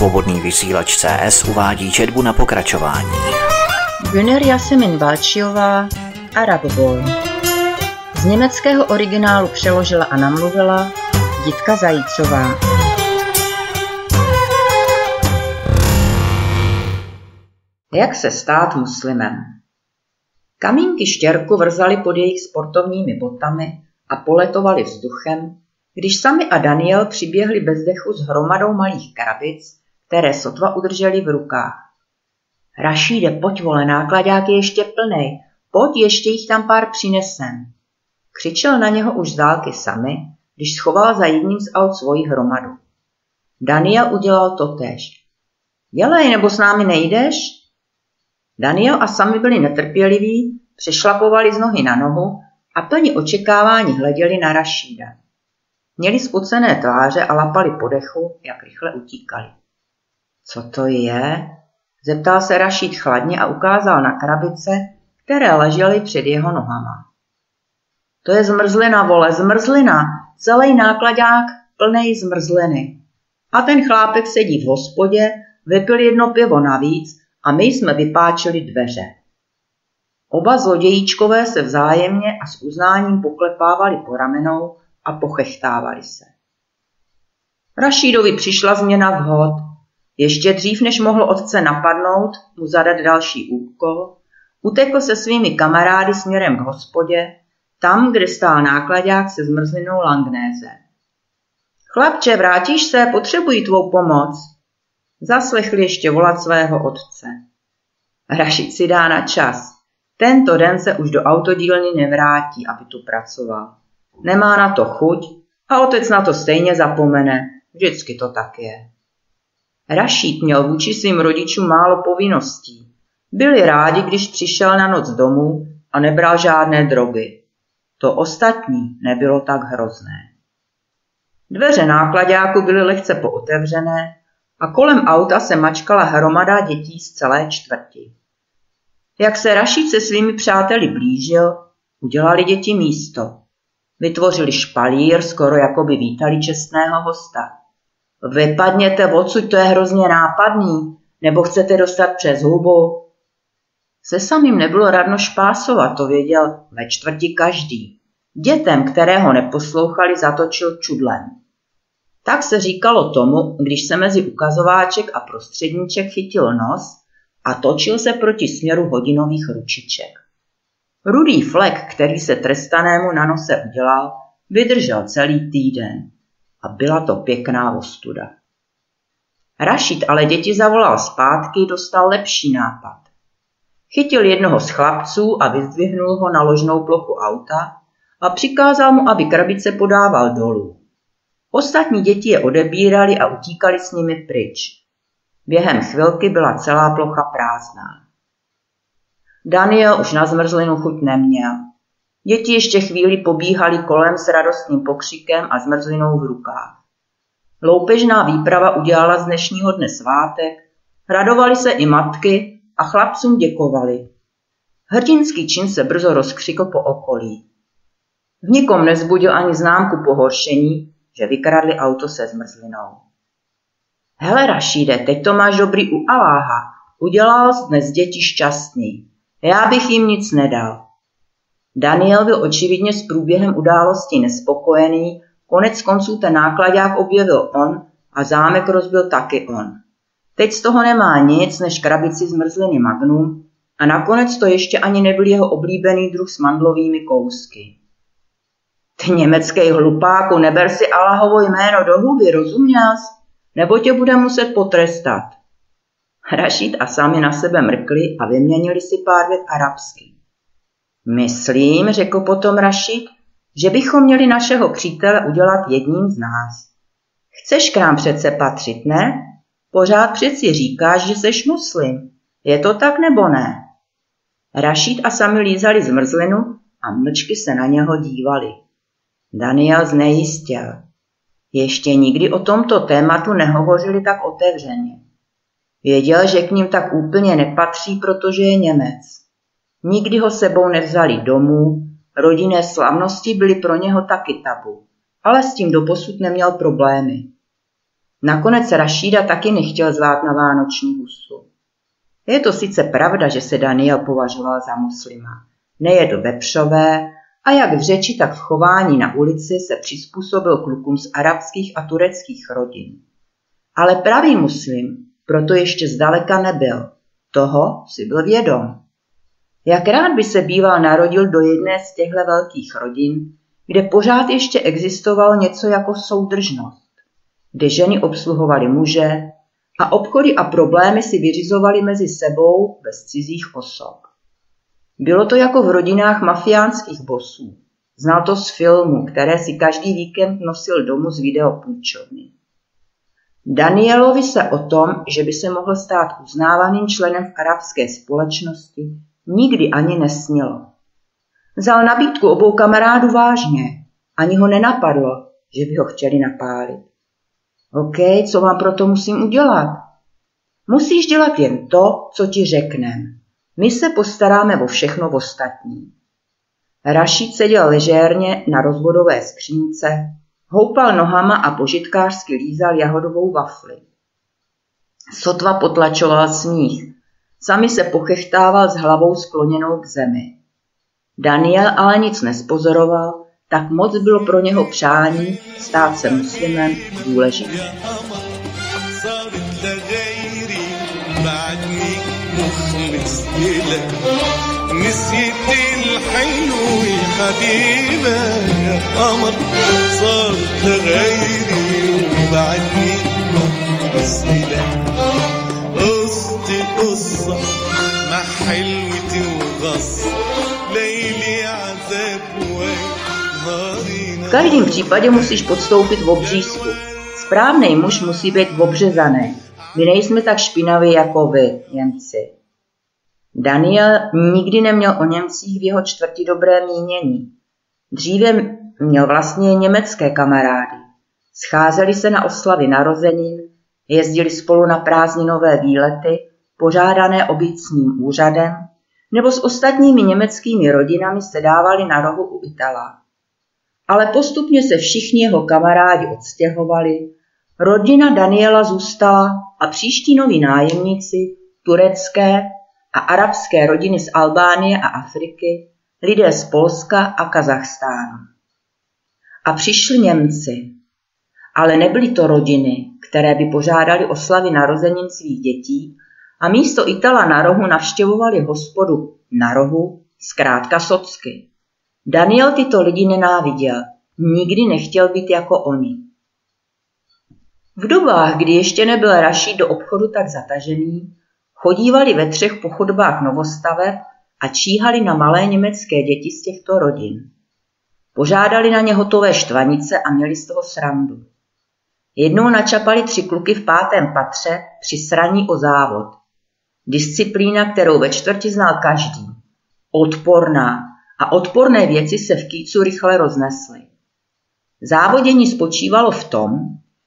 Svobodný vysílač CS uvádí četbu na pokračování. Güner Jasemin Balčiová, Arab Boy. Z německého originálu přeložila a namluvila Jitka Zajícová. Jak se stát muslimem? Kamínky štěrku vrzaly pod jejich sportovními botami a poletovaly vzduchem, když sami a Daniel přiběhli bez dechu s hromadou malých krabic, které sotva udrželi v rukách. Rašíde, pojď vole, nákladák je ještě plnej, pojď, ještě jich tam pár přinesem. Křičel na něho už z dálky sami, když schoval za jedním z aut svoji hromadu. Daniel udělal totéž. Dělej, nebo s námi nejdeš? Daniel a sami byli netrpěliví, přešlapovali z nohy na nohu a plní očekávání hleděli na Rašída. Měli spocené tváře a lapali po dechu, jak rychle utíkali. Co to je? Zeptal se Rašíd chladně a ukázal na krabice, které ležely před jeho nohama. To je zmrzlina, vole, zmrzlina, celý nákladák plný zmrzliny. A ten chlápek sedí v hospodě, vypil jedno pivo navíc a my jsme vypáčili dveře. Oba zlodějíčkové se vzájemně a s uznáním poklepávali po ramenou a pochechtávali se. Rašídovi přišla změna vhod. Ještě dřív, než mohl otce napadnout, mu zadat další úkol, utekl se svými kamarády směrem k hospodě, tam, kde stál nákladák se zmrzlinou langnéze. Chlapče, vrátíš se, potřebují tvou pomoc. Zaslechli ještě volat svého otce. Rašid si dá na čas. Tento den se už do autodílny nevrátí, aby tu pracoval. Nemá na to chuť a otec na to stejně zapomene. Vždycky to tak je. Rašít měl vůči svým rodičům málo povinností. Byli rádi, když přišel na noc domů a nebral žádné drogy. To ostatní nebylo tak hrozné. Dveře nákladáku byly lehce pootevřené a kolem auta se mačkala hromada dětí z celé čtvrti. Jak se Rašid se svými přáteli blížil, udělali děti místo. Vytvořili špalír, skoro jako by vítali čestného hosta. Vypadněte odsud, to je hrozně nápadný, nebo chcete dostat přes hubu. Se samým nebylo radno špásovat, to věděl ve čtvrti každý. Dětem, které ho neposlouchali, zatočil čudlem. Tak se říkalo tomu, když se mezi ukazováček a prostředníček chytil nos a točil se proti směru hodinových ručiček. Rudý flek, který se trestanému na nose udělal, vydržel celý týden a byla to pěkná ostuda. Rašid ale děti zavolal zpátky, dostal lepší nápad. Chytil jednoho z chlapců a vyzdvihnul ho na ložnou plochu auta a přikázal mu, aby krabice podával dolů. Ostatní děti je odebírali a utíkali s nimi pryč. Během chvilky byla celá plocha prázdná. Daniel už na zmrzlinu chuť neměl. Děti ještě chvíli pobíhali kolem s radostným pokřikem a zmrzlinou v rukách. Loupežná výprava udělala z dnešního dne svátek, radovali se i matky a chlapcům děkovali. Hrdinský čin se brzo rozkřikl po okolí. V nikom nezbudil ani známku pohoršení, že vykradli auto se zmrzlinou. Hele Rašíde, teď to máš dobrý u Aláha, udělal jsi dnes děti šťastný. Já bych jim nic nedal. Daniel byl očividně s průběhem události nespokojený, konec konců ten nákladák objevil on a zámek rozbil taky on. Teď z toho nemá nic než krabici zmrzliny Magnum a nakonec to ještě ani nebyl jeho oblíbený druh s mandlovými kousky. Ty německý hlupáku, neber si Allahovo jméno do huby, rozuměl jsi? Nebo tě bude muset potrestat. Rašid a sami na sebe mrkli a vyměnili si pár vět arabsky. Myslím, řekl potom Rašid, že bychom měli našeho přítele udělat jedním z nás. Chceš k nám přece patřit, ne? Pořád přeci říkáš, že seš muslim. Je to tak nebo ne? Rašid a sami lízali zmrzlinu a mlčky se na něho dívali. Daniel znejistil. Ještě nikdy o tomto tématu nehovořili tak otevřeně. Věděl, že k ním tak úplně nepatří, protože je Němec. Nikdy ho sebou nevzali domů, rodinné slavnosti byly pro něho taky tabu, ale s tím doposud neměl problémy. Nakonec Rašída taky nechtěl zvát na vánoční husu. Je to sice pravda, že se Daniel považoval za muslima. Nejedl vepřové a jak v řeči, tak v chování na ulici se přizpůsobil klukům z arabských a tureckých rodin. Ale pravý muslim proto ještě zdaleka nebyl. Toho si byl vědom. Jak rád by se býval narodil do jedné z těchto velkých rodin, kde pořád ještě existovalo něco jako soudržnost, kde ženy obsluhovaly muže a obchody a problémy si vyřizovaly mezi sebou bez cizích osob. Bylo to jako v rodinách mafiánských bosů. Znal to z filmu, které si každý víkend nosil domů z videopůjčovny. Danielovi se o tom, že by se mohl stát uznávaným členem v arabské společnosti, nikdy ani nesnilo. Vzal nabídku obou kamarádů vážně. Ani ho nenapadlo, že by ho chtěli napálit. OK, co vám proto musím udělat? Musíš dělat jen to, co ti řeknem. My se postaráme o všechno ostatní. Rašid seděl ležérně na rozvodové skřínce, houpal nohama a požitkářsky lízal jahodovou wafli. Sotva potlačoval smích. Sami se pochechtával s hlavou skloněnou k zemi. Daniel ale nic nespozoroval, tak moc bylo pro něho přání stát se muslimem důležité. نسيت الحلو حبيبة يا قمر صارت غيري وبعدني مسئلة قصت قصة مع حلوتي وغص ليلي عذاب V každém případě musíš podstoupit v obřízku. Správný muž musí být obřezaný. My nejsme tak špinaví jako vy, Němci. Daniel nikdy neměl o Němcích v jeho čtvrti dobré mínění. Dříve měl vlastně německé kamarády. Scházeli se na oslavy narozenin, jezdili spolu na prázdninové výlety, pořádané obícním úřadem, nebo s ostatními německými rodinami se dávali na rohu u Itala. Ale postupně se všichni jeho kamarádi odstěhovali, rodina Daniela zůstala a příští noví nájemníci, turecké a arabské rodiny z Albánie a Afriky, lidé z Polska a Kazachstánu. A přišli Němci, ale nebyly to rodiny, které by požádali oslavy narozenin svých dětí a místo Itala na rohu navštěvovali hospodu na rohu, zkrátka socky. Daniel tyto lidi nenáviděl, nikdy nechtěl být jako oni. V dobách, kdy ještě nebyl Rašid do obchodu tak zatažený, Chodívali ve třech po chodbách novostaveb a číhali na malé německé děti z těchto rodin. Požádali na ně hotové štvanice a měli z toho srandu. Jednou načapali tři kluky v pátém patře při sraní o závod. Disciplína, kterou ve čtvrti znal každý. Odporná a odporné věci se v kýcu rychle roznesly. Závodění spočívalo v tom,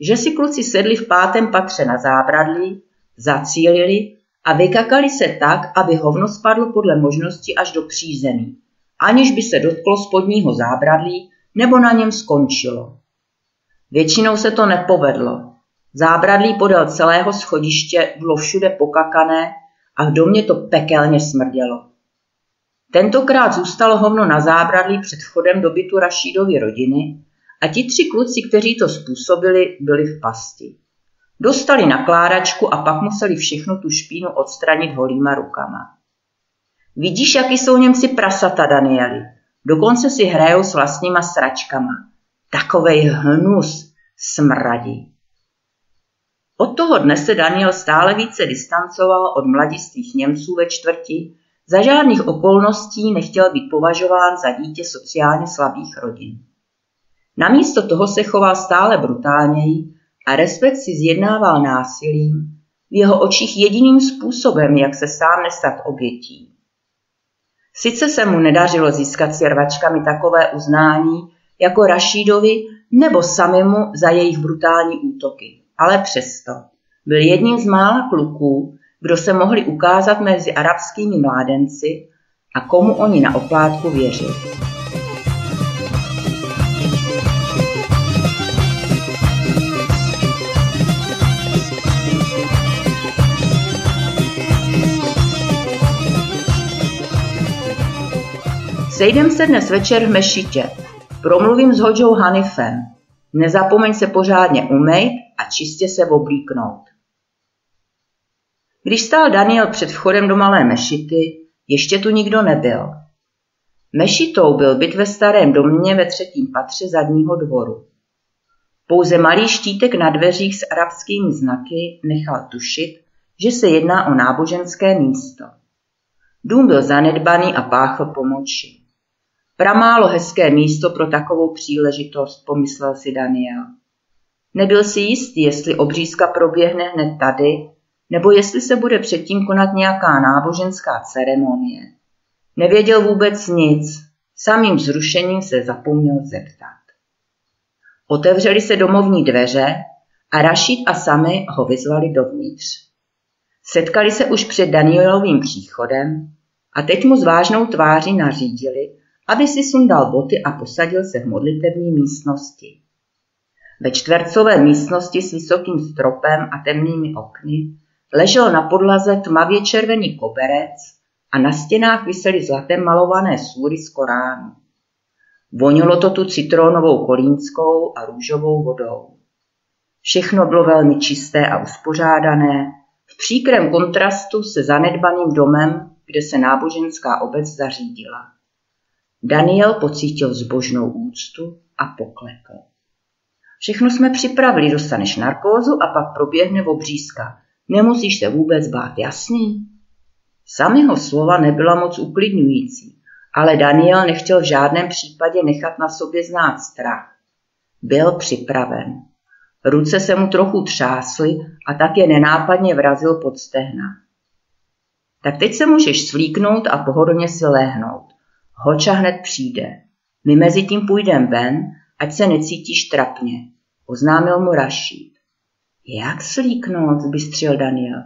že si kluci sedli v pátém patře na zábradlí, zacílili a vykakali se tak, aby hovno spadlo podle možnosti až do přízemí, aniž by se dotklo spodního zábradlí nebo na něm skončilo. Většinou se to nepovedlo. Zábradlí podél celého schodiště bylo všude pokakané a v domě to pekelně smrdělo. Tentokrát zůstalo hovno na zábradlí před vchodem do bytu Rašídovy rodiny a ti tři kluci, kteří to způsobili, byli v pasti. Dostali nakládačku a pak museli všechnu tu špínu odstranit holýma rukama. Vidíš, jaký jsou Němci prasata, Danieli. Dokonce si hrajou s vlastníma sračkama. Takovej hnus smradí. Od toho dne se Daniel stále více distancoval od mladistvých Němců ve čtvrti, za žádných okolností nechtěl být považován za dítě sociálně slabých rodin. Namísto toho se choval stále brutálněji a respekt si zjednával násilím, v jeho očích jediným způsobem, jak se sám nestat obětí. Sice se mu nedařilo získat s rvačkami takové uznání jako Rašídovi nebo samému za jejich brutální útoky. Ale přesto byl jedním z mála kluků, kdo se mohli ukázat mezi arabskými mládenci a komu oni na oplátku věřili. Sejdem se dnes večer v mešitě, Promluvím s Hodžou Hanifem. Nezapomeň se pořádně umejt a čistě se oblíknout. Když stál Daniel před vchodem do malé mešity, ještě tu nikdo nebyl. Mešitou byl byt ve starém domě ve třetím patře zadního dvoru. Pouze malý štítek na dveřích s arabskými znaky nechal tušit, že se jedná o náboženské místo. Dům byl zanedbaný a páchl po moči. Pramálo hezké místo pro takovou příležitost, pomyslel si Daniel. Nebyl si jistý, jestli obřízka proběhne hned tady, nebo jestli se bude předtím konat nějaká náboženská ceremonie. Nevěděl vůbec nic, samým zrušením se zapomněl zeptat. Otevřeli se domovní dveře a Rašid a Sami ho vyzvali dovnitř. Setkali se už před Danielovým příchodem a teď mu s vážnou tváří nařídili, aby si sundal boty a posadil se v modlitební místnosti. Ve čtvercové místnosti s vysokým stropem a temnými okny ležel na podlaze tmavě červený koberec a na stěnách visely zlatem malované súry z Koránu. Vonilo to tu citronovou kolínskou a růžovou vodou. Všechno bylo velmi čisté a uspořádané, v příkrém kontrastu se zanedbaným domem, kde se náboženská obec zařídila. Daniel pocítil zbožnou úctu a poklekl. Všechno jsme připravili, dostaneš narkózu a pak proběhne obřízka. Nemusíš se vůbec bát, jasný? Samého slova nebyla moc uklidňující, ale Daniel nechtěl v žádném případě nechat na sobě znát strach. Byl připraven. Ruce se mu trochu třásly a tak je nenápadně vrazil pod stehna. Tak teď se můžeš svlíknout a pohodlně si lehnout. Hoča hned přijde. My mezi tím půjdem ven, ať se necítíš trapně, oznámil mu Rašíd. Jak slíknout, zbystřil Daniel.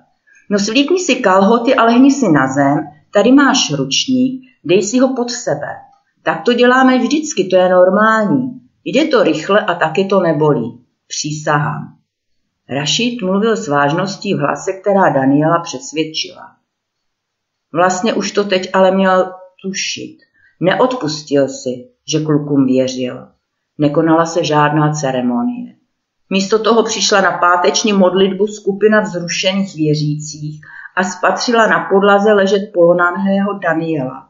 No slíkni si kalhoty a lehni si na zem, tady máš ručník, dej si ho pod sebe. Tak to děláme vždycky, to je normální. Jde to rychle a taky to nebolí. Přísahám. Rašid mluvil s vážností v hlase, která Daniela přesvědčila. Vlastně už to teď ale měl tušit. Neodpustil si, že klukům věřil. Nekonala se žádná ceremonie. Místo toho přišla na páteční modlitbu skupina vzrušených věřících a spatřila na podlaze ležet polonanhého Daniela.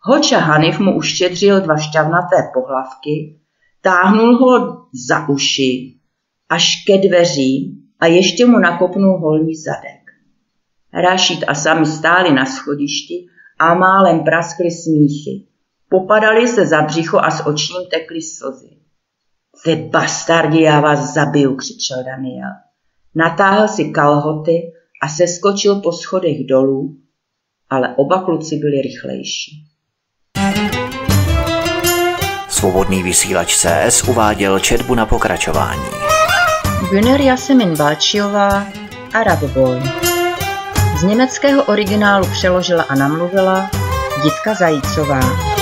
Hoča Hanif mu uštědřil dva šťavnaté pohlavky, táhnul ho za uši až ke dveřím a ještě mu nakopnul holý zadek. Rašid a sami stáli na schodišti a málem praskly smíchy. Popadali se za břicho a s očím tekly slzy. Vy bastardi, já vás zabiju, křičel Daniel. Natáhl si kalhoty a seskočil po schodech dolů, ale oba kluci byli rychlejší. Svobodný vysílač CS uváděl četbu na pokračování. Güner Jasemin Balčiová Arab Boy. Z německého originálu přeložila a namluvila Ditka Zajícová.